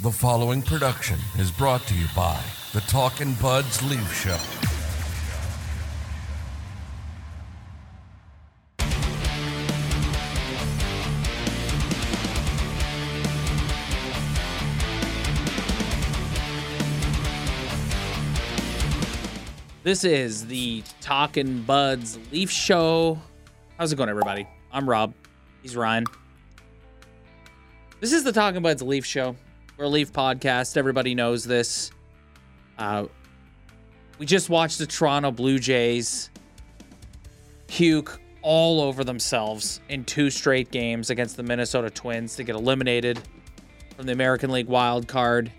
The following production is brought to you by the Talkin' Buds Leaf Show. This is the Talkin' Buds Leaf Show. How's it going, everybody? I'm Rob. He's Ryan. This is the Talkin' Buds Leaf Show. We're Leaf podcast. Everybody knows this. Uh, we just watched the Toronto Blue Jays puke all over themselves in two straight games against the Minnesota Twins to get eliminated from the American League wild card.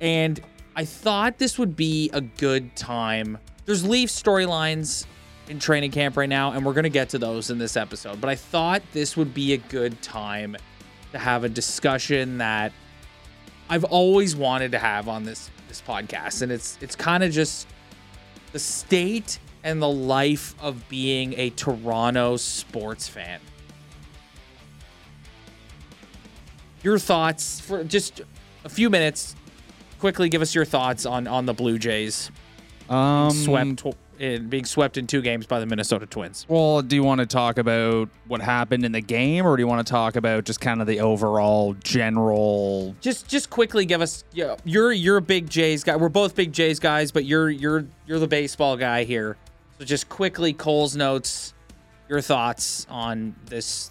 And I thought this would be a good time. There's Leaf storylines in training camp right now, and we're going to get to those in this episode. But I thought this would be a good time to have a discussion that I've always wanted to have on this this podcast, and it's it's kind of just the state and the life of being a Toronto sports fan. Your thoughts for just a few minutes quickly give us your thoughts on on the Blue Jays Um, swept in being swept in two games by the Minnesota Twins. Well, do you want to talk about what happened in the game, or do you want to talk about just kind of the overall general? Just just quickly give us yeah, you're you're a big Jays guy. We're both big Jays guys, but you're you're you're the baseball guy here. So just quickly Cole's notes, your thoughts on this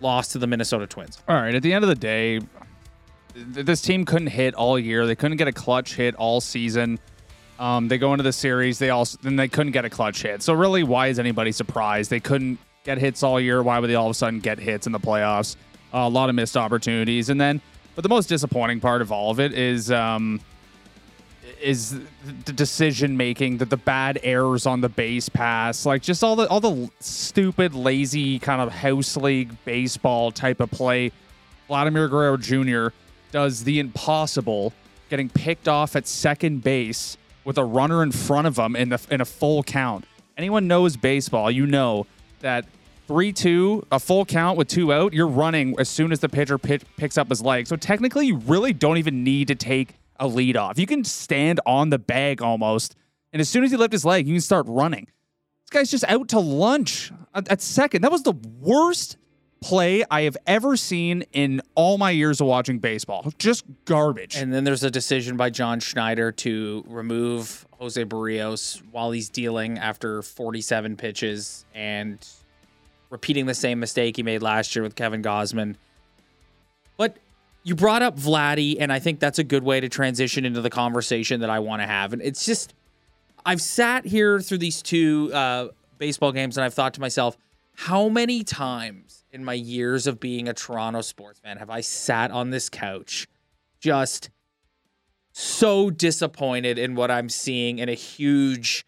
loss to the Minnesota Twins. All right. At the end of the day, th- this team couldn't hit all year. They couldn't get a clutch hit all season. Um, they go into the series. They also then they couldn't get a clutch hit. So really, why is anybody surprised? They couldn't get hits all year. Why would they all of a sudden get hits in the playoffs? Uh, a lot of missed opportunities, and then, but the most disappointing part of all of it is um, is the decision making, that the bad errors on the base pass, like just all the all the stupid, lazy kind of house league baseball type of play. Vladimir Guerrero Jr. does the impossible, getting picked off at second base with a runner in front of him in the in a full count. Anyone knows baseball, you know that three two, a full count with two out, you're running as soon as the pitcher pitch, picks up his leg. So technically, you really don't even need to take a lead off. You can stand on the bag almost, and as soon as he lifts his leg, you can start running. This guy's just out to lunch at, at second. That was the worst play I have ever seen in all my years of watching baseball. Just garbage. And then there's a decision by John Schneider to remove Jose Berrios while he's dealing after 47 pitches and repeating the same mistake he made last year with Kevin Gausman. But you brought up Vladdy, and I think that's a good way to transition into the conversation that I want to have. And it's just, I've sat here through these two uh, baseball games, and I've thought to myself, how many times in my years of being a Toronto sports fan have I sat on this couch just so disappointed in what I'm seeing in a huge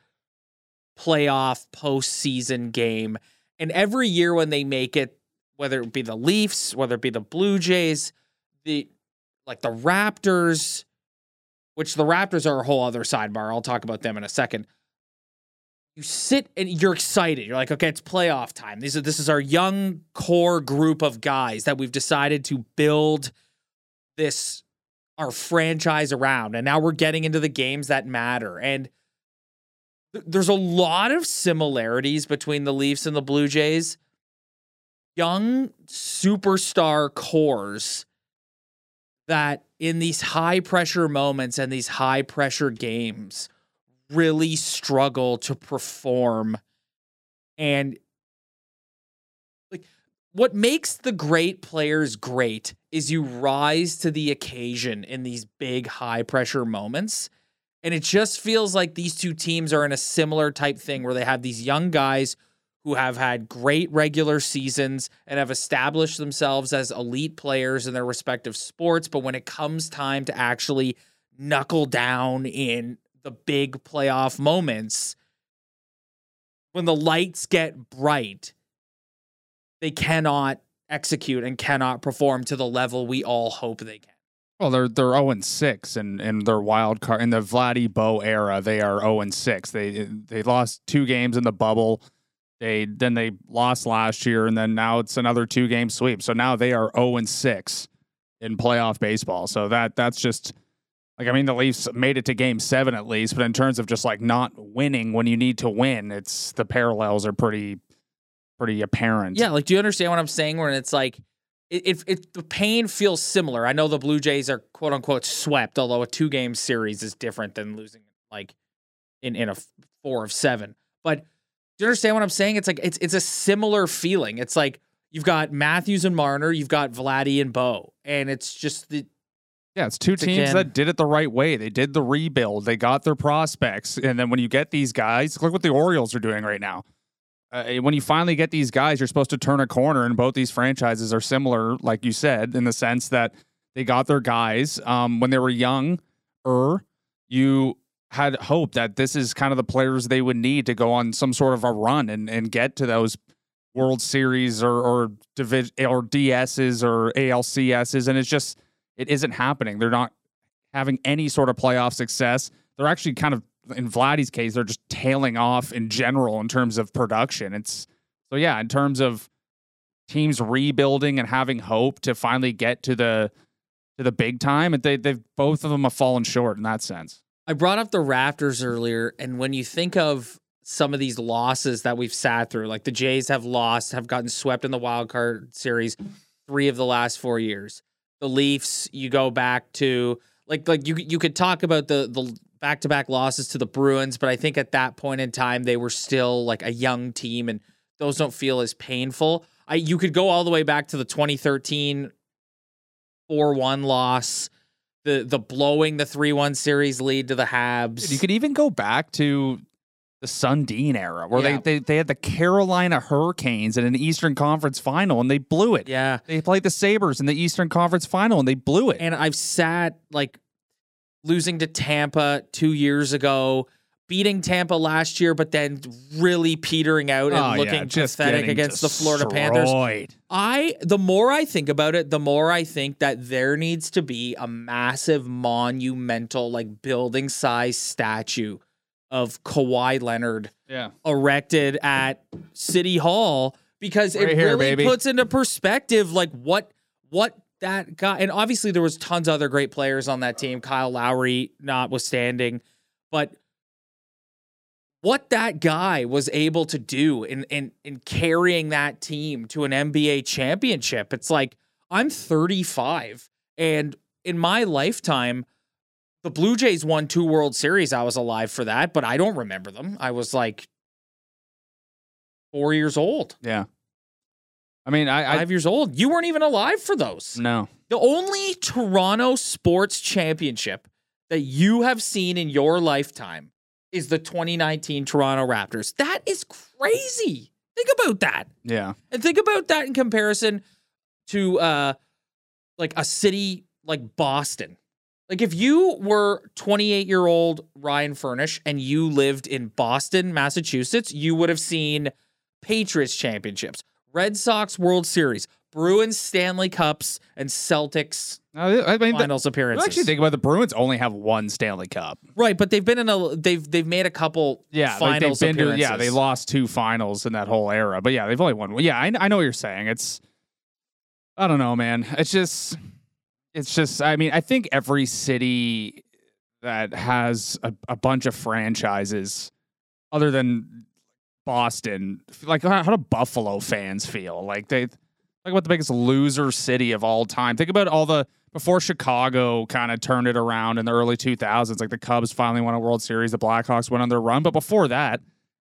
playoff postseason game. And every year when they make it, whether it be the Leafs, whether it be the Blue Jays, the like the Raptors, which the Raptors are a whole other sidebar. I'll talk about them in a second. You sit and you're excited. You're like, okay, it's playoff time. These are this is our young core group of guys that we've decided to build this our franchise around. And now we're getting into the games that matter. And th- there's a lot of similarities between the Leafs and the Blue Jays. Young superstar cores that in these high pressure moments and these high pressure games really struggle to perform and like what makes the great players great is you rise to the occasion in these big high pressure moments and it just feels like these two teams are in a similar type thing where they have these young guys who have had great regular seasons and have established themselves as elite players in their respective sports. But when it comes time to actually knuckle down in the big playoff moments. When the lights get bright, they cannot execute and cannot perform to the level we all hope they can. Well, they're they're zero and six, and in their wild card in the Vladdy Bo era, they are zero and six. They they lost two games in the bubble. They then they lost last year, and then now it's another two game sweep. So now they are zero and six in playoff baseball. So that that's just like I mean the Leafs made it to game seven at least, but in terms of just like not winning when you need to win, it's the parallels are pretty pretty apparent. Yeah, like do you understand what I'm saying? When it's like it, it, it the pain feels similar. I know the Blue Jays are quote unquote swept, although a two game series is different than losing like in in a four of seven. But do you understand what I'm saying? It's like it's it's a similar feeling. It's like you've got Matthews and Marner, you've got Vladdy and Bo, and it's just the Yeah, it's two teams again- that did it the right way. They did the rebuild. They got their prospects, and then when you get these guys, look what the Orioles are doing right now. Uh, when you finally get these guys, you're supposed to turn a corner, and both these franchises are similar, like you said, in the sense that they got their guys um, when they were young. Er, you had hope that this is kind of the players they would need to go on some sort of a run and, and get to those World Series or or division or DSs or ALCSs, and it's just it isn't happening. They're not having any sort of playoff success. They're actually kind of in Vladdy's case, they're just tailing off in general in terms of production. It's so yeah, in terms of teams rebuilding and having hope to finally get to the to the big time, they they've both of them have fallen short in that sense. I brought up the Raptors earlier, and when you think of some of these losses that we've sat through, like the Jays have lost, have gotten swept in the wild card series three of the last four years. The Leafs, you go back to like like you you could talk about the the back to back losses to the Bruins, but I think at that point in time they were still like a young team, and those don't feel as painful. I you could go all the way back to the 2013 4 1 loss the the blowing the three one series lead to the Habs. You could even go back to the Sundin era where Yeah. they, they they had the Carolina Hurricanes in an Eastern Conference final and they blew it. yeah, They played the Sabres in the Eastern Conference final and they blew it. and I've sat like losing to Tampa two years ago, beating Tampa last year, but then really petering out and Oh, yeah, looking just pathetic against the Florida Panthers. I the more I think about it, the more I think that there needs to be a massive monumental like building size statue of Kawhi Leonard Yeah. erected at City Hall because Right it here, really baby. puts into perspective like what what that guy and obviously there was tons of other great players on that team, Kyle Lowry notwithstanding, but what that guy was able to do in in in carrying that team to an NBA championship. It's like I'm 35 and in my lifetime the Blue Jays won two World Series. I was alive for that, but I don't remember them. I was like 4 years old. Yeah. I mean, I, I 5 years old. You weren't even alive for those. no. The only Toronto sports championship that you have seen in your lifetime is the 2019 Toronto Raptors. That is crazy. Think about that. Yeah. And think about that in comparison to uh like a city like Boston. Like if you were 28-year-old Ryan Furnish and you lived in Boston, Massachusetts, you would have seen Patriots championships, Red Sox World Series, Bruins Stanley Cups, and Celtics No, I mean, finals you appearances. actually think about it, the Bruins only have one Stanley Cup. right, but they've been in a they've they've made a couple Yeah, finals they've been to, appearances. yeah, they lost two finals in that whole era, but yeah, they've only won. Yeah, I, I know what you're saying. It's, I don't know, man. It's just, it's just. I mean, I think every city that has a, a bunch of franchises, other than Boston, like how, how do Buffalo fans feel? Like they, like about the biggest loser city of all time. Think about all the before Chicago kind of turned it around in the early 2000s. Like the Cubs finally won a World Series, the Blackhawks went on their run, but before that,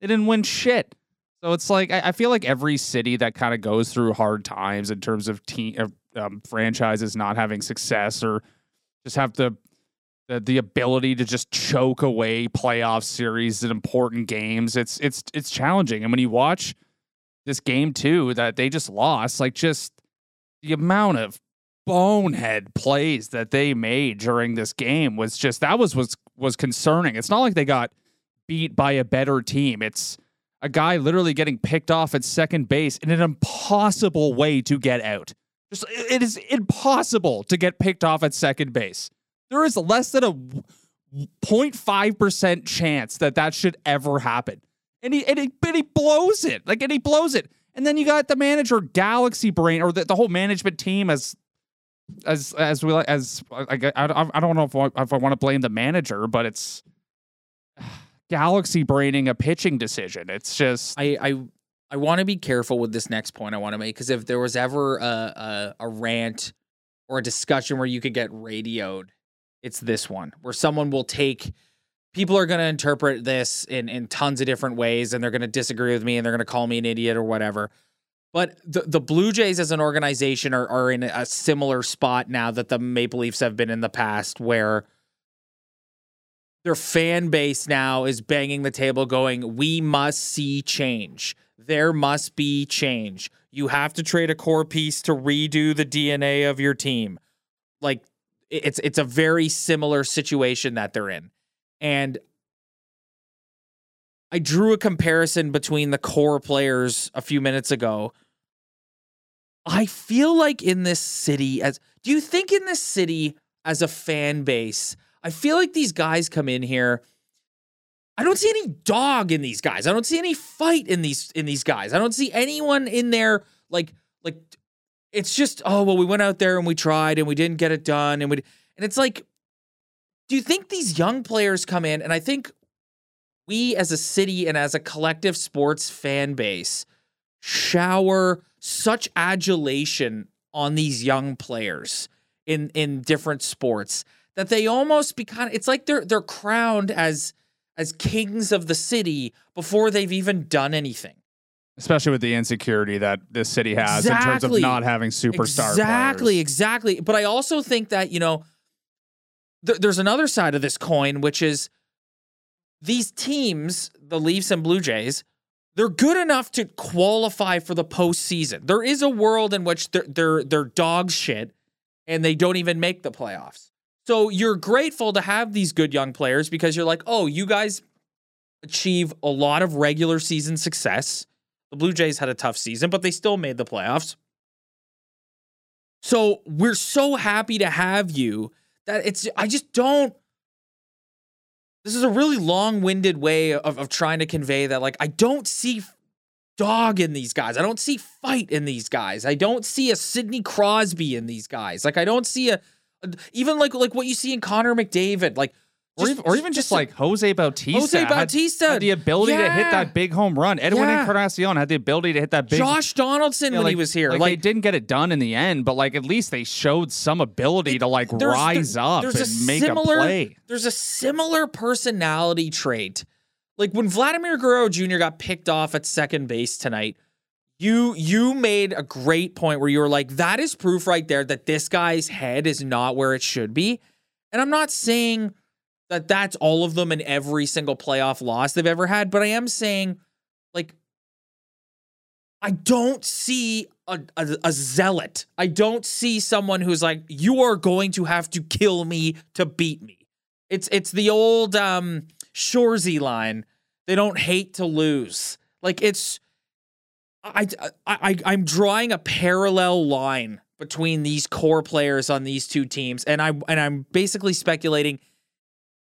they didn't win shit. So it's like I, I feel like every city that kind of goes through hard times in terms of team of, um, franchises not having success or just have the, the the ability to just choke away playoff series and important games. It's it's it's challenging. And when you watch this game too that they just lost, like just the amount of bonehead plays that they made during this game was just that was was was concerning. It's not like they got beat by a better team. It's a guy literally getting picked off at second base in an impossible way to get out. Just it is impossible to get picked off at second base. There is less than a 0.5% chance that that should ever happen. And he, and he, but he blows it. Like, and he blows it. And then you got the manager Galaxy Brain or the, the whole management team as as as we as I, I, I don't know if I, if I want to blame the manager, but it's Galaxy braining a pitching decision. It's just I I, I want to be careful with this next point I want to make because if there was ever a, a a rant or a discussion where you could get radioed, it's this one where someone will take people are going to interpret this in in tons of different ways and they're going to disagree with me and they're going to call me an idiot or whatever. But the, the Blue Jays as an organization are, are in a similar spot now that the Maple Leafs have been in the past, where their fan base now is banging the table, going, We must see change. There must be change. You have to trade a core piece to redo the DNA of your team. Like it's it's a very similar situation that they're in. And I drew a comparison between the core players a few minutes ago. I feel like in this city, as do you think in this city as a fan base, I feel like these guys come in here. I don't see any dog in these guys. I don't see any fight in these in these guys. I don't see anyone in there like like it's just oh well we went out there and we tried and we didn't get it done and we and it's like do you think these young players come in and I think we as a city and as a collective sports fan base shower such adulation on these young players in in different sports that they almost become it's like they're they're crowned as as kings of the city before they've even done anything. Especially with the insecurity that this city has exactly. in terms of not having superstar Exactly, players. exactly. But I also think that, you know, th- there's another side of this coin, which is these teams, the Leafs and Blue Jays, they're good enough to qualify for the postseason. There is a world in which they're they're they're dog shit and they don't even make the playoffs. So you're grateful to have these good young players because you're like, oh, you guys achieve a lot of regular season success. The Blue Jays had a tough season, but they still made the playoffs. So we're so happy to have you that it's I just don't this is a really long-winded way of, of trying to convey that like I don't see dog in these guys. I don't see fight in these guys. I don't see a Sidney Crosby in these guys. Like I don't see a even like like what you see in Connor McDavid. Like or, even, or even just, just like Jose Bautista. Jose Bautista had, had the ability yeah. to hit that big home run. Edwin yeah. Encarnacion had the ability to hit that big. Josh Donaldson yeah, when like, he was here, like, like, they didn't get it done in the end, but like at least they showed some ability it, to like rise there, up and make similar, a play. There's a similar personality trait. Like when Vladimir Guerrero Jr. got picked off at second base tonight, you you made a great point where you were like, that is proof right there that this guy's head is not where it should be. And I'm not saying that that's all of them in every single playoff loss they've ever had. But I am saying, like, I don't see a, a, a, zealot. I don't see someone who's like, you are going to have to kill me to beat me. It's it's the old um Shoresy line. They don't hate to lose. Like it's I, I I I'm drawing a parallel line between these core players on these two teams, and I and I'm basically speculating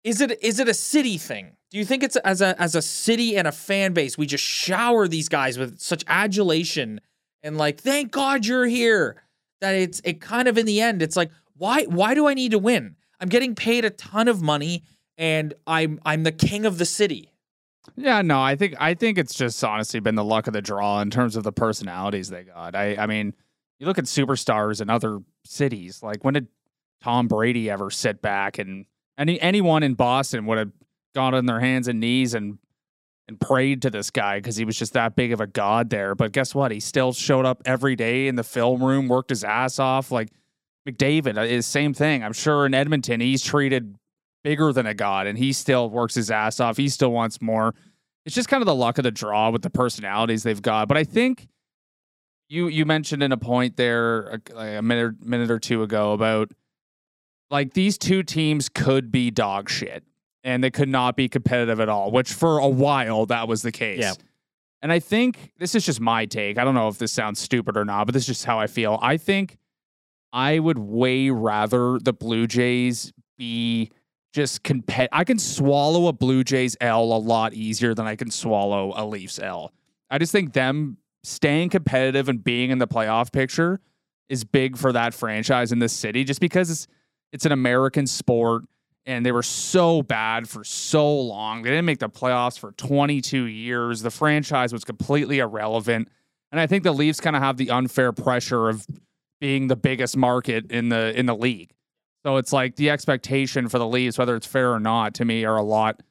is it is it a city thing? Do you think it's as a as a city and a fan base we just shower these guys with such adulation and like thank God you're here that it's it kind of in the end it's like why why do I need to win? I'm getting paid a ton of money and I'm I'm the king of the city. Yeah, no, I think I think it's just honestly been the luck of the draw in terms of the personalities they got. I I mean, you look at superstars in other cities. Like when did Tom Brady ever sit back and any anyone in Boston would have gone on their hands and knees and and prayed to this guy because he was just that big of a god there. But guess what? He still showed up every day in the film room, worked his ass off. Like McDavid uh, is same thing. I'm sure in Edmonton he's treated bigger than a god, and he still works his ass off. He still wants more. It's just kind of the luck of the draw with the personalities they've got. But I think you you mentioned in a point there a, like a minute minute or two ago about like these two teams could be dog shit and they could not be competitive at all, which for a while that was the case. Yeah. And I think this is just my take. I don't know if this sounds stupid or not, but this is just how I feel. I think I would way rather the Blue Jays be just compet. I can swallow a Blue Jays L a lot easier than I can swallow a Leafs L. I just think them staying competitive and being in the playoff picture is big for that franchise in this city just because it's it's an American sport and they were so bad for so long. They didn't make the playoffs for 22 years. The franchise was completely irrelevant. And I think the Leafs kind of have the unfair pressure of being the biggest market in the in the league. So it's like the expectation for the Leafs, whether it's fair or not, to me are a lot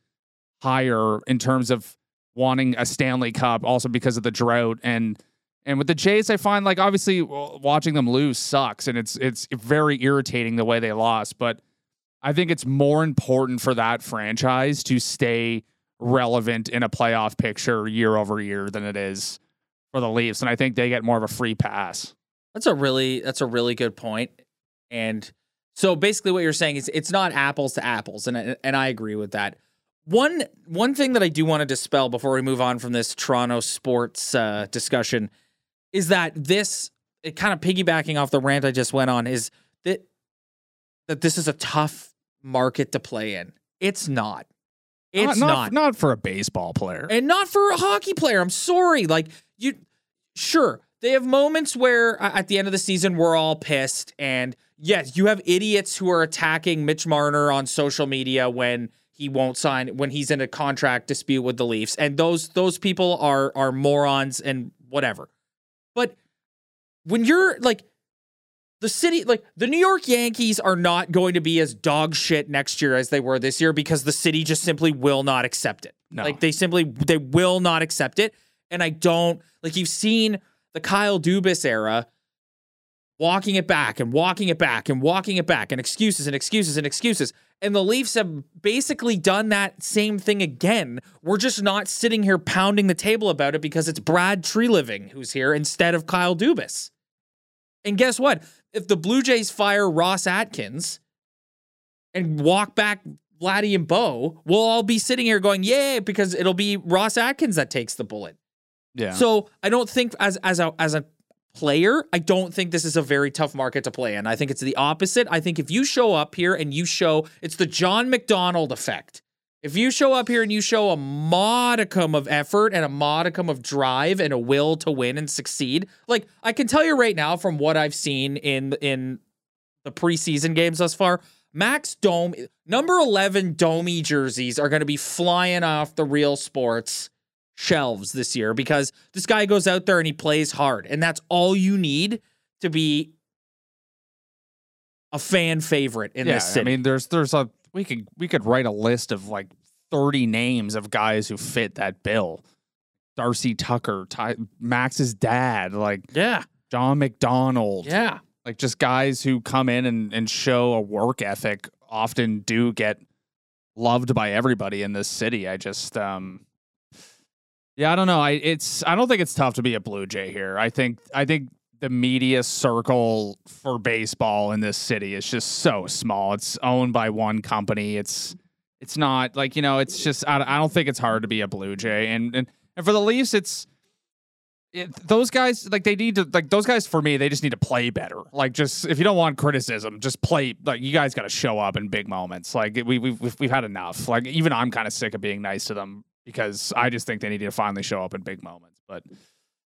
higher in terms of wanting a Stanley Cup, also because of the drought and and with the Jays, I find like obviously watching them lose sucks, and it's it's very irritating the way they lost. But I think it's more important for that franchise to stay relevant in a playoff picture year over year than it is for the Leafs, and I think they get more of a free pass. That's a really that's a really good. And so basically what you're saying is it's not apples to apples and and I agree with that. One one thing that I do want to dispel before we move on from this Toronto sports uh, discussion is that this it kind of piggybacking off the rant I just went on is that that this is a tough market to play in. It's not. It's not, not. not for a baseball player. And not for a hockey player. I'm sorry. Like you sure, they have moments where uh, at the end of the season we're all pissed and yes, you have idiots who are attacking Mitch Marner on social media when he won't sign when he's in a contract dispute with the Leafs. And those those people are are morons and whatever. But when you're like the city, like the New York Yankees are not going to be as dog shit next year as they were this year because the city just simply will not accept it. No. Like they simply they will not accept it. And I don't like you've seen the Kyle Dubas era walking it back and walking it back and walking it back and excuses and excuses and excuses. And the Leafs have basically done that same thing again. We're just not sitting here pounding the table about it because it's Brad Treliving who's here instead of Kyle Dubas. And guess what? If the Blue Jays fire Ross Atkins and walk back Vladdy and Bo, we'll all be sitting here going, "Yay!" because it'll be Ross Atkins that takes the bullet. yeah. So I don't think as as a as a player, I don't think this is a very tough market to play in. I think it's the opposite. I think if you show up here and you show it's the John McDonald effect. If you show up here and you show a modicum of effort and a modicum of drive and a will to win and succeed, like I can tell you right now from what I've seen in in the preseason games thus far, Max Dome number 11 Domi jerseys are going to be flying off the real sports shelves this year because this guy goes out there and he plays hard and that's all you need to be a fan favorite in yeah, this city. I mean, there's there's a we could we could write a list of like 30 names of guys who fit that bill. Darcy Tucker, Ty, Max's dad, like yeah. John McDonald, Yeah. like just guys who come in and, and show a work ethic often do get loved by everybody in this city. I just um yeah, I don't know. I it's I don't think it's tough to be a Blue Jay here. I think I think the media circle for baseball in this city is just so small. It's owned by one company. It's it's not like you know. It's just I, I don't think it's hard to be a Blue Jay, and and and for the Leafs, it's it, those guys like they need to like those guys for me. They just need to play better. Like just if you don't want criticism, just play. Like you guys got to show up in big moments. Like we we've we've, we've had enough. Like even I'm kind of sick of being nice to them because I just think they need to finally show up in big moments. But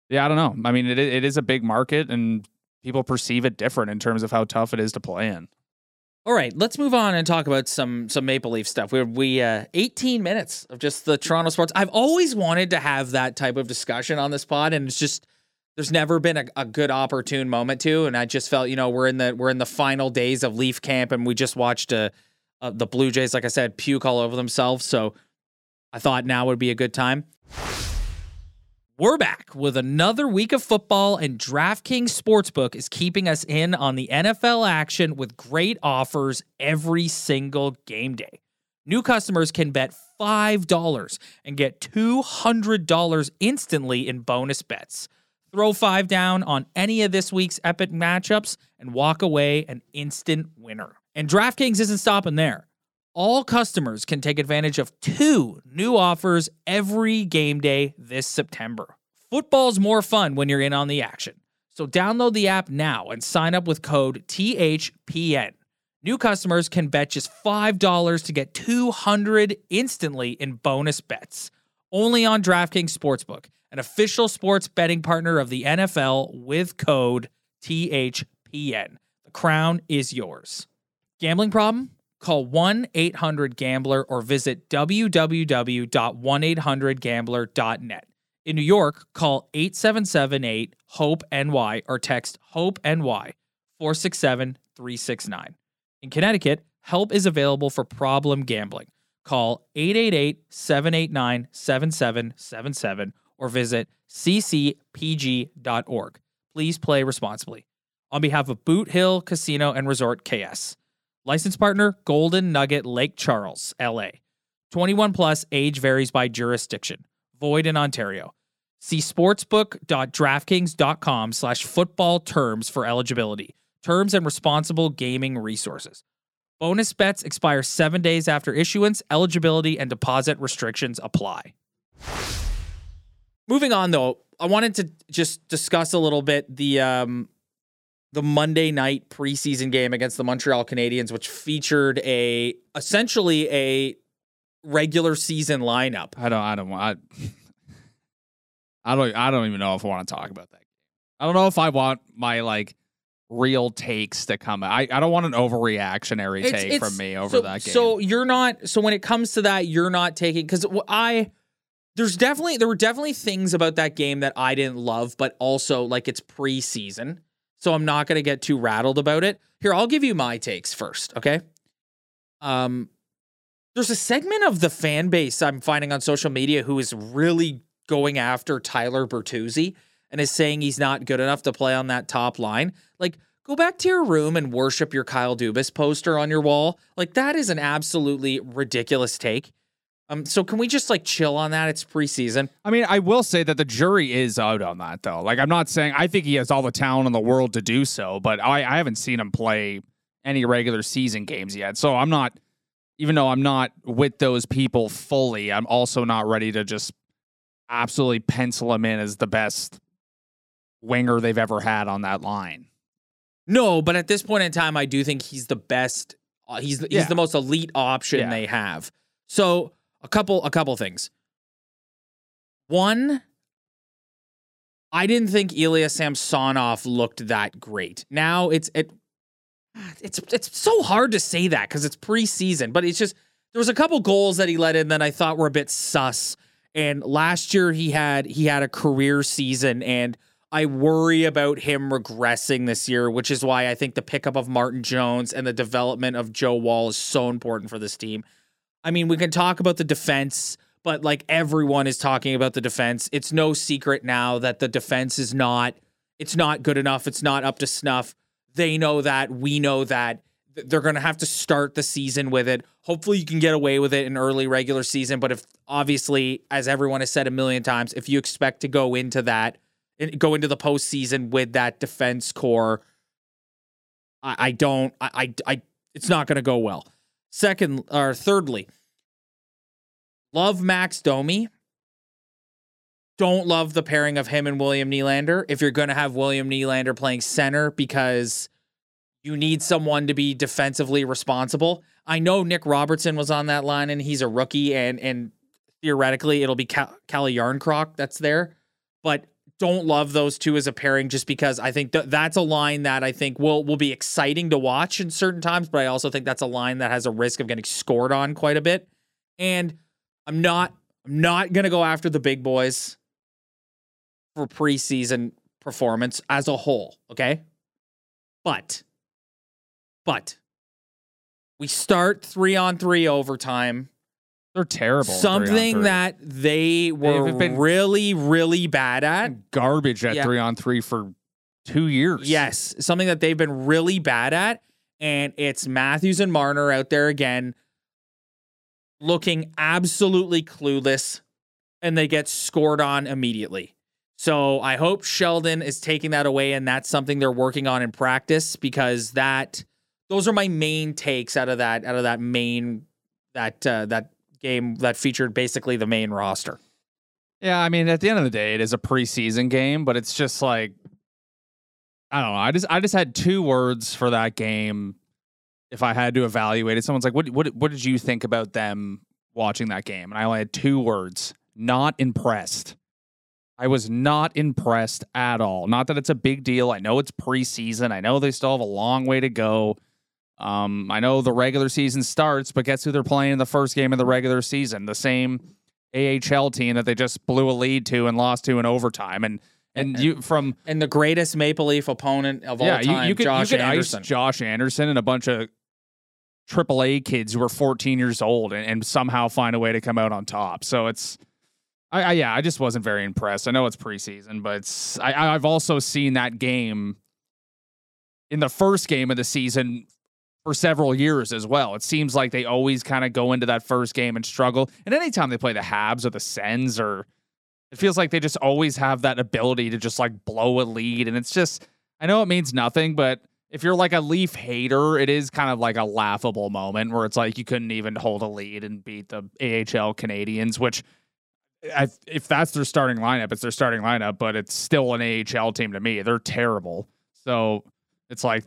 yeah, I don't know. I mean, it it is a big market, and people perceive it different in terms of how tough it is to play in. All right, let's move on and talk about some some Maple Leaf stuff. We we uh, 18 minutes of just the Toronto sports. I've always wanted to have that type of discussion on this pod, and it's just there's never been a, a good opportune moment to. And I just felt, you know, we're in the we're in the final days of Leaf camp, and we just watched uh, uh, the Blue Jays, like I said, puke all over themselves. So I thought now would be a good time. We're back with another week of football, and DraftKings Sportsbook is keeping us in on the NFL action with great offers every single game day. New customers can bet $5 and get $200 instantly in bonus bets. Throw five down on any of this week's epic matchups and walk away an instant winner. And DraftKings isn't stopping there. All customers can take advantage of two new offers every game day this September. Football's more fun when you're in on the action. So download the app now and sign up with code THPN. New customers can bet just $5 to get 200 instantly in bonus bets. Only on DraftKings Sportsbook, an official sports betting partner of the NFL with code THPN. The crown is yours. Gambling problem? Call 1 800 Gambler or visit www.1800Gambler.net. In New York, call 8778 HOPE NY or text HOPE NY 467 369. In Connecticut, help is available for problem gambling. Call 888 789 7777 or visit ccpg.org. Please play responsibly. On behalf of Boot Hill Casino and Resort KS. License partner Golden Nugget Lake Charles, LA. 21 plus age varies by jurisdiction. Void in Ontario. See sportsbook.draftkings.com slash football terms for eligibility, terms and responsible gaming resources. Bonus bets expire seven days after issuance. Eligibility and deposit restrictions apply. Moving on, though, I wanted to just discuss a little bit the um, the Monday night preseason game against the Montreal Canadiens, which featured a essentially a regular season lineup. I don't. I don't. I, I don't. I don't even know if I want to talk about that. I don't know if I want my like real takes to come. I I don't want an overreactionary It's- take it's- from me over so, that game. So you're not. So when it comes to that, you're not taking because I. There's definitely there were definitely things about that game that I didn't love, but also like it's preseason, so I'm not gonna get too rattled about it. Here, I'll give you my takes first, okay? Um, there's a segment of the fan base I'm finding on social media who is really going after Tyler Bertuzzi and is saying he's not good enough to play on that top line. Like, go back to your room and worship your Kyle Dubas poster on your wall. Like, that is an absolutely ridiculous take. Um, so can we just like chill on that? It's preseason. I mean, I will say that the jury is out on that, though. Like, I'm not saying I think he has all the talent in the world to do so, but I, I haven't seen him play any regular season games yet. So I'm not, even though I'm not with those people fully, I'm also not ready to just absolutely pencil him in as the best winger they've ever had on that line. No, but at this point in time, I do think he's the best. Uh, he's he's Yeah. the most elite option Yeah. they have. So a couple a couple things. One, I didn't think Ilya Samsonov looked that great. Now it's it it's it's so hard to say that because it's preseason, but it's just there was a couple goals that he let in that I thought were a bit sus. And last year he had he had a career season and I worry about him regressing this year, which is why I think the pickup of Martin Jones and the development of Joe Woll is so important for this team. I mean, we can talk about the defense, but like everyone is talking about the defense. It's no secret now that the defense is not it's not good enough. It's not up to snuff. They know that, we know that. They're going to have to start the season with it. Hopefully you can get away with it in early regular season, but if obviously as everyone has said a million times, if you expect to go into that go into the postseason with that defense core, I, I don't I, I I it's not going to go well. Second or thirdly, love Max Domi. Don't love the pairing of him and William Nylander. If you're going to have William Nylander playing center because you need someone to be defensively responsible. I know Nick Robertson was on that line and he's a rookie and and theoretically it'll be Cal- Jarnkrok that's there, but don't love those two as a pairing just because I think th- that's a line that I think will will be exciting to watch in certain times, but I also think that's a line that has a risk of getting scored on quite a bit. And I'm not I'm not gonna go after the big boys for preseason performance as a whole, okay? But but we start three on three overtime. They're terrible. three Something three. that they were been- really, really bad at. garbage at Yeah. three on three for two years. Yes, something that they've been really bad at. And it's Matthews and Marner out there again, looking absolutely clueless, and they get scored on immediately. So I hope Sheldon is taking that away and that's something they're working on in practice because that those are my main takes out of that out of that main that uh, that game that featured basically the main roster. Yeah, I mean, at the end of the day, it is a preseason game, but it's just like I don't know. I just I just had two words for that game. If I had to evaluate it, someone's like, "What what what did you think about them watching that game?" And I only had two words: not impressed. I was not impressed at all. Not that it's a big deal. I know it's preseason. I know they still have a long way to go. Um, I know the regular season starts, but guess who they're playing in the first game of the regular season? The same AHL team that they just blew a lead to and lost to in overtime. And and, you from and the greatest Maple Leaf opponent of yeah, all time, you, you could, Josh you could Anderson. Josh Anderson and a bunch of AAA kids who are 14 years old and, and somehow find a way to come out on top. So it's, I, I yeah, I just wasn't very impressed. I know it's preseason, but it's, I, I've also seen that game in the first game of the season for several years as well. It seems like they always kind of go into that first game and struggle. And anytime they play the Habs or the Sens or it feels like they just always have that ability to just like blow a lead. And it's just, I know it means nothing, but if you're like a Leaf hater, it is kind of like a laughable moment where it's like you couldn't even hold a lead and beat the AHL Canadians, which I, if that's their starting lineup, it's their starting lineup, but it's still an AHL team to me. They're terrible. So it's like,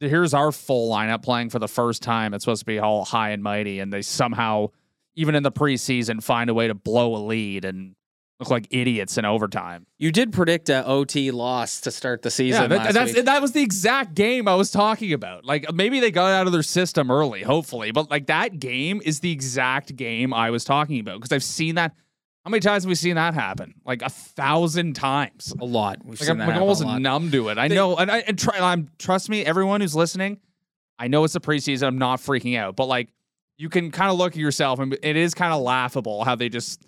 here's our full lineup playing for the first time. It's supposed to be all high and mighty, and they somehow, even in the preseason, find a way to blow a lead and look like idiots in overtime. You did predict a OT loss to start the season. Yeah, that, that was the exact game I was talking about. Like maybe they got out of their system early, hopefully, but like that game is the exact game I was talking about because I've seen that. How many times have we seen that happen? Like a thousand times. a lot. We've Like seen I'm, that like almost numb to it. I They- know, and I and try. I'm trust me, everyone who's listening. I know it's the preseason. I'm not freaking out, but like you can kind of look at yourself, and it is kind of laughable how they just,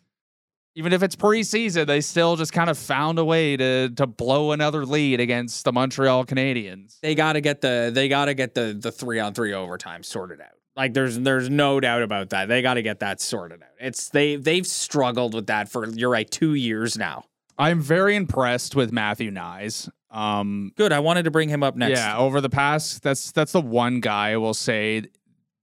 even if it's preseason, they still just kind of found a way to to blow another lead against the Montreal Canadiens. They got to get the they got to get the the three on three overtime sorted out. Like there's there's no doubt about that. They got to get that sorted out. It's they they've struggled with that for you're right two years now. I'm very impressed with Matthew Knies. Um, Good. I wanted to bring him up next. Yeah, over the past that's that's the one guy I will say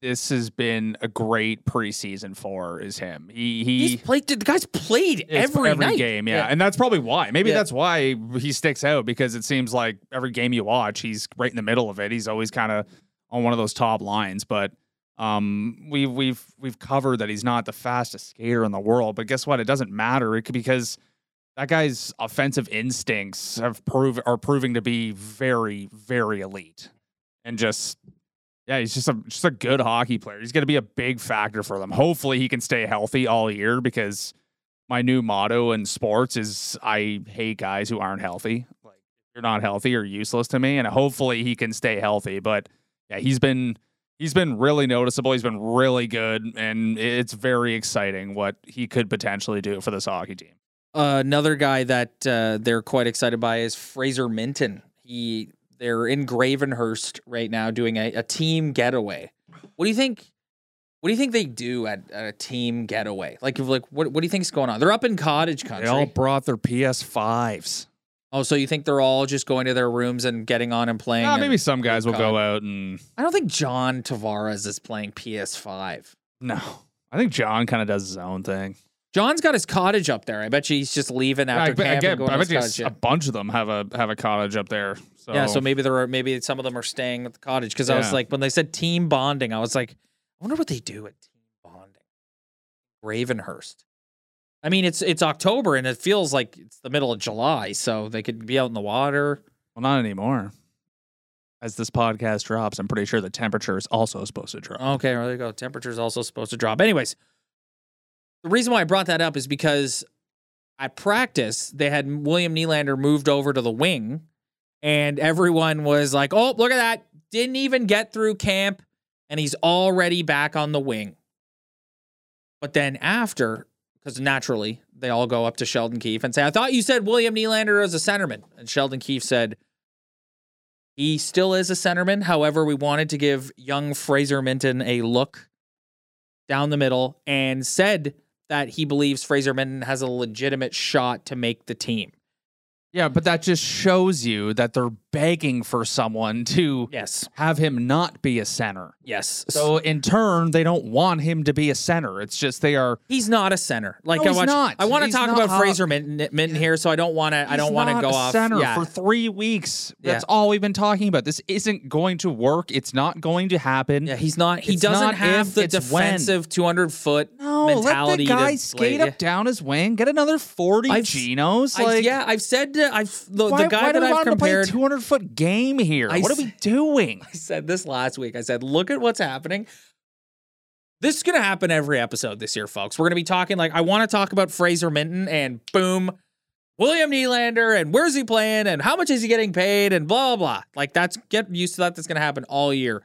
this has been a great preseason for is him. He he He's played. The guy's played It's every, night. game, yeah. and that's probably why. Maybe Yeah. that's why he sticks out because it seems like every game you watch, he's right in the middle of it. He's always kind of on one of those top lines, but. Um, we we've we've covered that he's not the fastest skater in the world, but guess what? It doesn't matter it because that guy's offensive instincts have prove are proving to be very very elite, and just yeah, he's just a just a good hockey player. He's going to be a big factor for them. Hopefully, he can stay healthy all year because my new motto in sports is I hate guys who aren't healthy. Like if you're not healthy, you're useless to me. And hopefully he can stay healthy. But yeah, he's been he's been really noticeable. He's been really good, and it's very exciting what he could potentially do for this hockey team. Uh, another guy that uh, they're quite excited by is Fraser Minten. He they're in Gravenhurst right now doing a, a team getaway. What do you think? What do you think they do at, at a team getaway? Like, like what what do you think's going on? They're up in cottage country. They all brought their PS5s. Oh, so you think they're all just going to their rooms and getting on and playing? Ah, and- maybe some guys will go out and I don't think John Tavares is playing PS5. no. I think John kind of does his own thing. John's got his cottage up there. I bet you he's just leaving after I, bet- I, camp get- going I to bet his you cottage. s- a bunch of them have a have a cottage up there. So Yeah, so maybe there are maybe some of them are staying at the cottage because I was like when they said team bonding, I was like, I wonder what they do at team bonding. Ravenhurst. I mean, it's it's October and it feels like it's the middle of July, so they could be out in the water. Well, not anymore. As this podcast drops, I'm pretty sure the temperature is also supposed to drop. Okay, well, there you go. Temperature's also supposed to drop. Anyways, the reason why I brought that up is because at practice they had William Nylander moved over to the wing, and everyone was like, "Oh, look at that! Didn't even get through camp, and he's already back on the wing." But then after, because naturally they all go up to Sheldon Keefe and say, "I thought you said William Nylander was a centerman," and Sheldon Keefe said. He still is a centerman. However, we wanted to give young Fraser Minten a look down the middle and said that he believes Fraser Minten has a legitimate shot to make the team. Yeah, but that just shows you that they're begging for someone to Yes. have him not be a center. Yes. So in turn, they don't want him to be a center. It's just they are. He's not a center. Like No, I not. I want to talk about Fraser Minten, Minten here, so I don't want to. I don't want to go a off. center yeah. for three weeks. That's Yeah. all we've been talking about. This isn't going to work. It's not going to happen. yeah, he's not. He It's doesn't not have the defensive 200 foot No, mentality. let the guy skate play. up down his wing, get another forty I've- Genos. I, Like, yeah, I've said uh, I've the, why, the guy that I've want him to play a compared. two hundred foot game here? I what are we doing? I said this last week. I said, look at what's happening. This is going to happen every episode this year, folks. We're going to be talking like I want to talk about Fraser Minten and boom, William Nylander and where's he playing and how much is he getting paid and blah blah. blah. Like that's get used to that. That's going to happen all year.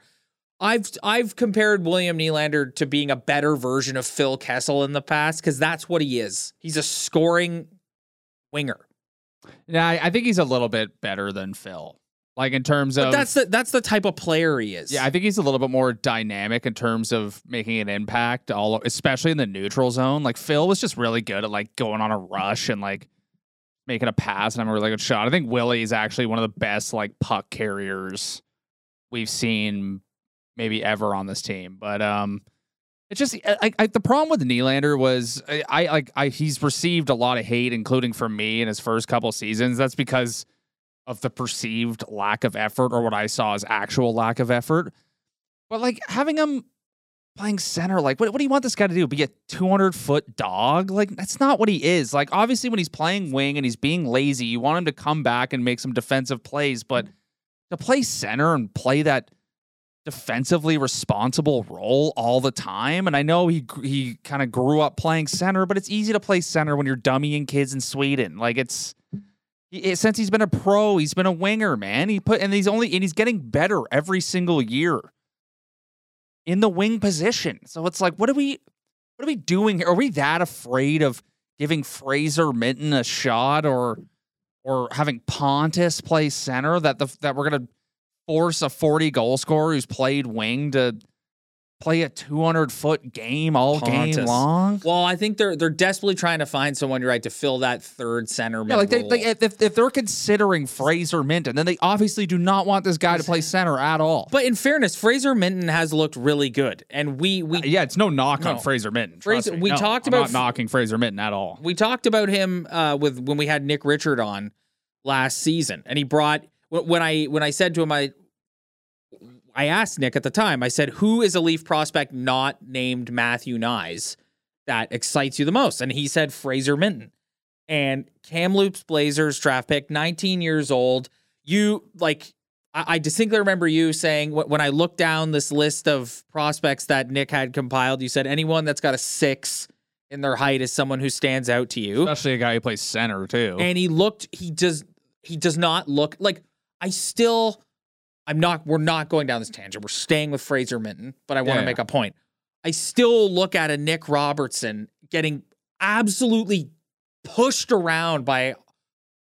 I've I've compared William Nylander to being a better version of Phil Kessel in the past because that's what he is. He's a scoring winger. Yeah, I, I think he's a little bit better than Phil. Like in terms But of that's the that's the type of player he is. Yeah, I think he's a little bit more dynamic in terms of making an impact, all especially in the neutral zone. Like Phil was just really good at like going on a rush and like making a pass and having a really good shot. I think Willie is actually one of the best like puck carriers we've seen maybe ever on this team. But um it's just I, I, the problem with Nylander was I, I like I he's received a lot of hate, including from me in his first couple seasons. That's because of the perceived lack of effort or what I saw as actual lack of effort. But like having him playing center, like what, what do you want this guy to do? Be a 200 foot dog? Like that's not what he is. Like obviously when he's playing wing and he's being lazy, you want him to come back and make some defensive plays. But to play center and play that defensively responsible role all the time, and I know he he kind of grew up playing center, but it's easy to play center when you're dummying kids in Sweden. Like it's he, eh, since he's been a pro, he's been a winger, man. He put and he's only and he's getting better every single year in the wing position. So it's like, what are we, what are we doing? Are we that afraid of giving Fraser Minten a shot or or having Pontus play center that the that we're gonna force a forty goal scorer who's played wing to play a two hundred foot game all game long? Well, I think they're they're desperately trying to find someone right to fill that third center. Yeah, like they, they if, if they're considering Fraser Minten, then they obviously do not want this guy to play center at all. but in fairness, Fraser Minten has looked really good, and we we yeah, it's no knock No. on Fraser Minten. Fraser- me. we No, talked I'm about not knocking Fraser Minten at all. we talked about him uh, with when we had Nick Richard on last season, and he brought when I when I said to him I I asked Nick at the time I said who is a Leaf prospect not named Matthew Knies that excites you the most, and he said Fraser Minten, and Kamloops Blazers draft pick, 19 years old. You like. I I distinctly remember you saying wh- when I looked down this list of prospects that Nick had compiled, you said anyone that's got a six in their height is someone who stands out to you. Especially a guy who plays center too. And he looked, he does, he does not look like I still, I'm not, we're not going down this tangent. We're staying with Fraser Minten, but I want to Yeah. make a point. I still look at a Nick Robertson getting absolutely pushed around by,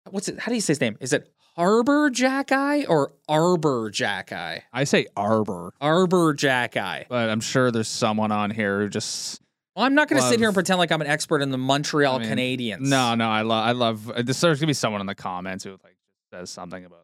what's it, how do you say his name? Is it Harbor Jackeye or Arber Xhekaj? I say Arbor, Arbor Jack Jackeye. but I'm sure there's someone on here who just Well, I'm not going to sit here and pretend like I'm an expert in the Montreal I mean, Canadiens. no, no. I love, I love. There's gonna be someone in the comments who like says something about.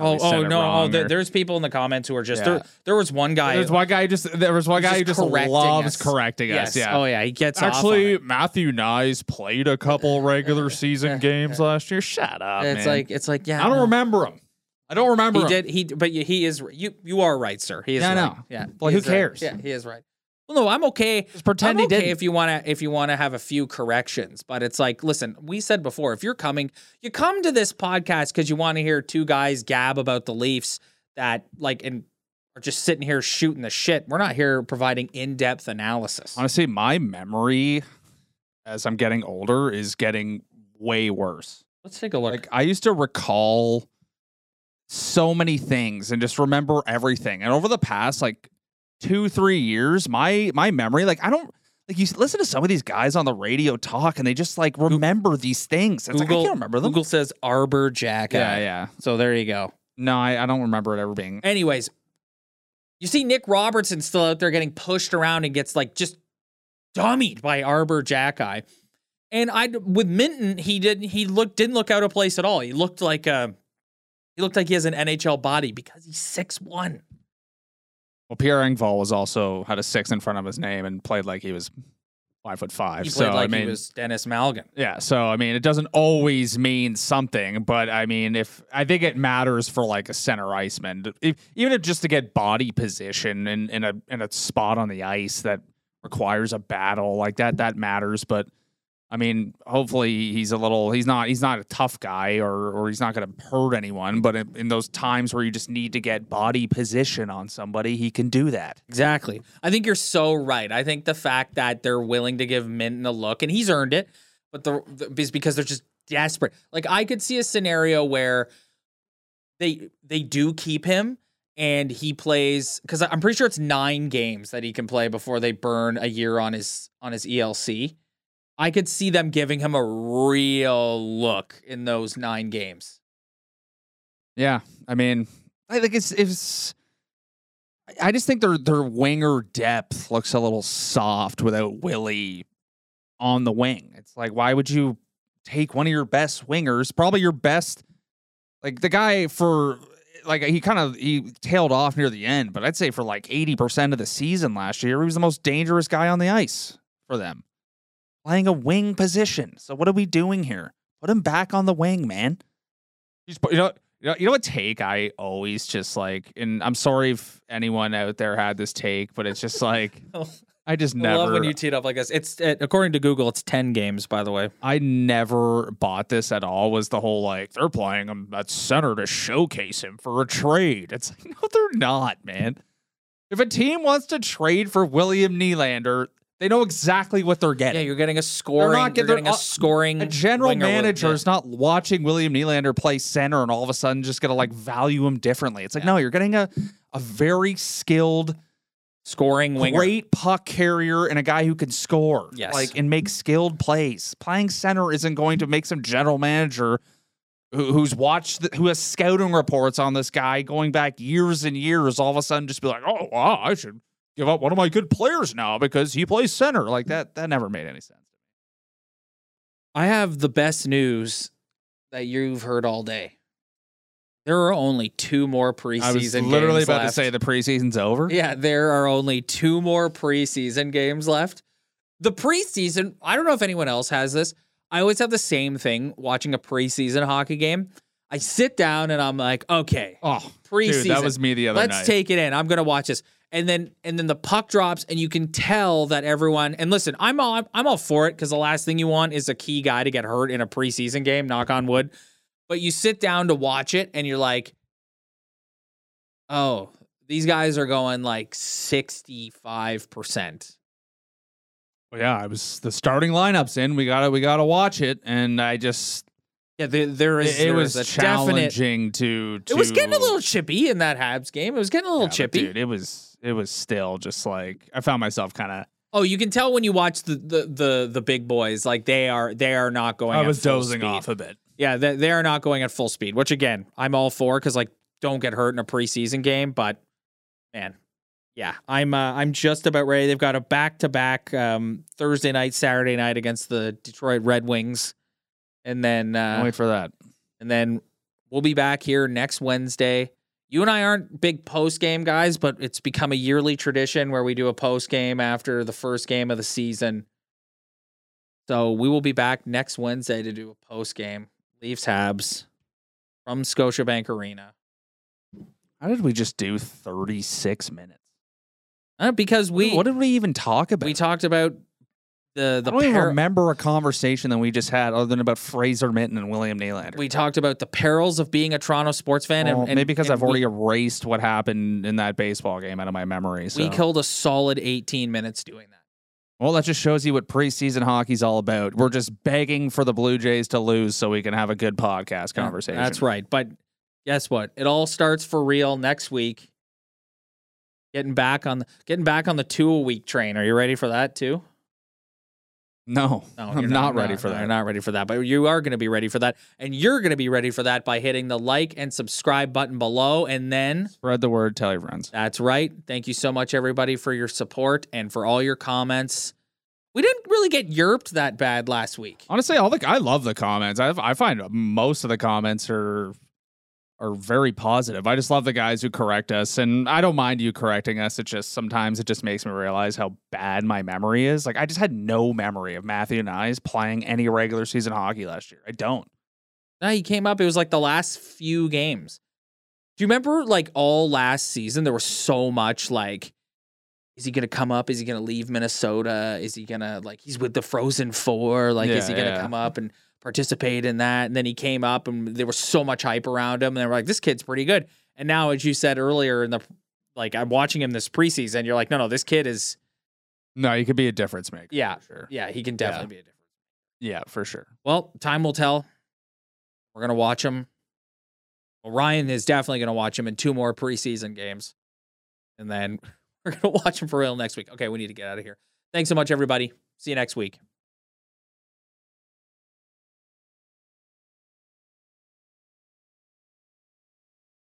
Oh, oh no! Oh, there, or- there's people in the comments who are just Yeah. there. There was one guy. There's one guy who just there was one guy who just correcting loves us. correcting yes. us. Yeah. Oh yeah, he gets Actually. Matthew Knies played a couple regular season games last year. Shut up, It's man. like it's like yeah. I don't no. remember him. I don't remember He him. did. He but he is. You you are right, sir. He is. Yeah, right. know. Yeah. Well, who is right. cares? Yeah, he is right. Well, no, I'm okay. Just pretend I'm he okay didn't. if you want to if you want to have a few corrections, but it's like, listen, we said before, if you're coming, you come to this podcast because you want to hear two guys gab about the Leafs that like and are just sitting here shooting the shit. We're not here providing in depth analysis. Honestly, my memory as I'm getting older is getting way worse. Let's take a look. Like I used to recall so many things and just remember everything. And over the past like two, three years, my my memory, like I don't like you listen to some of these guys on the radio talk and they just like remember these things. It's like I can't remember them. Google says Arbor Jack. yeah, yeah. So there you go. No, I, I don't remember it ever being. Anyways, you see Nick Robertson still out there getting pushed around and gets like just dummied by Arber Xhekaj. And I with Minten, he didn't he looked didn't look out of place at all. He looked like a he looked like he has an NHL body because he's six one. Well, Pierre Engvall was also had a six in front of his name and played like he was five foot five. He so played like I mean, he was Denis Malgin. yeah. So I mean, it doesn't always mean something, but I mean, if I think it matters for like a center iceman, if, even if just to get body position in in a in a spot on the ice that requires a battle like that, that matters. But I mean, hopefully he's a little he's not he's not a tough guy or or he's not going to hurt anyone. But in, in those times where you just need to get body position on somebody, he can do that. Exactly. I think you're so right. I think the fact that they're willing to give Minten a look, and he's earned it, but the, the is because they're just desperate. Like I could see a scenario where they they do keep him and he plays because I'm pretty sure it's nine games that he can play before they burn a year on his on his ELC. I could see them giving him a real look in those nine games. Yeah, I mean, I think it's it's. I just think their their winger depth looks a little soft without Willie on the wing. It's like, why would you take one of your best wingers, probably your best, like the guy for like he kind of he tailed off near the end, but I'd say for like eighty percent of the season last year, he was the most dangerous guy on the ice for them, playing a wing position. So what are we doing here? Put him back on the wing, man. You know, you know, you know what take I always just like, and I'm sorry if anyone out there had this take, but it's just like I just I never. love when you tee it up like this. It's uh, according to Google, it's ten games. By the way, I never bought this at all. Was the whole like they're playing him at center to showcase him for a trade? It's like no, they're not, man. If a team wants to trade for William Nylander, they know exactly what they're getting. yeah, you're getting a scoring. not you're getting- getting a scoring. a general with- manager yeah. is not watching William Nylander play center and all of a sudden just gonna like value him differently. It's like no, you're getting a a very skilled, scoring winger. great puck carrier and a guy who can score, Yes. like and make skilled plays. Playing center isn't going to make some general manager who, who's watched, the, who has scouting reports on this guy going back years and years. All of a sudden, just be like, oh wow, I should give up one of my good players now because he plays center. Like that, that never made any sense. I have the best news that you've heard all day. There are only two more preseason. I was literally about to left. say the preseason's over. Yeah, there are only two more preseason games left. The preseason, I don't know if anyone else has this. I always have the same thing watching a preseason hockey game. I sit down and I'm like, okay, Oh, preseason. dude, that was me the other Let's night. take it in. I'm gonna watch this. And then and then the puck drops, and you can tell that everyone. And listen, I'm all I'm all for it because the last thing you want is a key guy to get hurt in a preseason game. Knock on wood. But you sit down to watch it, and you're like, oh, these guys are going like 65 percent. Well, yeah, I was the starting lineups in. We gotta we gotta watch it, and I just Yeah, there, there is. it, it there was is a definite. challenging to, to. It was getting a little chippy in that Habs game. It was getting a little Yeah, chippy. dude. It was it was still just like I found myself kind of. Oh, you can tell when you watch the the the, the big boys, like they are they are not going. I at was full dozing speed. off a bit. Yeah, they, they are not going at full speed. Which again, I'm all for because like don't get hurt in a preseason game. But man, yeah, I'm uh, I'm just about ready. They've got a back to back Thursday night, Saturday night against the Detroit Red Wings, and then uh, wait for that. and then we'll be back here next Wednesday. You and I aren't big post game guys, but it's become a yearly tradition where we do a post game after the first game of the season. So we will be back next Wednesday to do a post game. Leafs Habs from Scotiabank Arena. How did we just do thirty six minutes? Uh, because we what did we even talk about? we talked about the the I don't even remember a conversation that we just had other than about Fraser Minten and William Nylander. we talked about the perils of being a Toronto sports fan, Well, and, and maybe because and I've we- already erased what happened in that baseball game out of my memory. So. we killed a solid 18 minutes doing that. Well, that just shows you what preseason hockey's all about. We're just begging for the Blue Jays to lose so we can have a good podcast Yeah, conversation. That's right. But guess what? It all starts for real next week. Getting back on the getting back on the two a week train. Are you ready for that too? No, No, I'm you're not, ready for that. You're not ready for that, but you are going to be ready for that, and you're going to be ready for that by hitting the like and subscribe button below, and then Spread the word. Tell your friends. that's right. Thank you so much, everybody, for your support and for all your comments We didn't really get yerped that bad last week. Honestly, all the I love the comments. I I find most of the comments are are very positive. I just love the guys who correct us, and I don't mind you correcting us. It just sometimes it just makes me realize how bad my memory is. Like I just had no memory of Matthew Knies playing any regular season hockey last year. I don't. No, he came up. It was like the last few games. Do you remember like all last season? There was so much like is he going to come up? Is he going to leave Minnesota? Is he going to like he's with the Frozen Four? Like, Yeah, is he going to yeah. come up and participate in that? And then he came up, and there was so much hype around him, and they were like, "This kid's pretty good." And now, as you said earlier in the like, I'm watching him this preseason. You're like, no, no, this kid is No, you could be a difference maker. Yeah. for sure. yeah, he can definitely be a difference. Yeah, for sure. Well, time will tell. We're gonna watch him. Well, Ryan is definitely gonna watch him in two more preseason games, and then we're gonna watch him for real next week. Okay, we need to get out of here. Thanks so much, everybody. See you next week.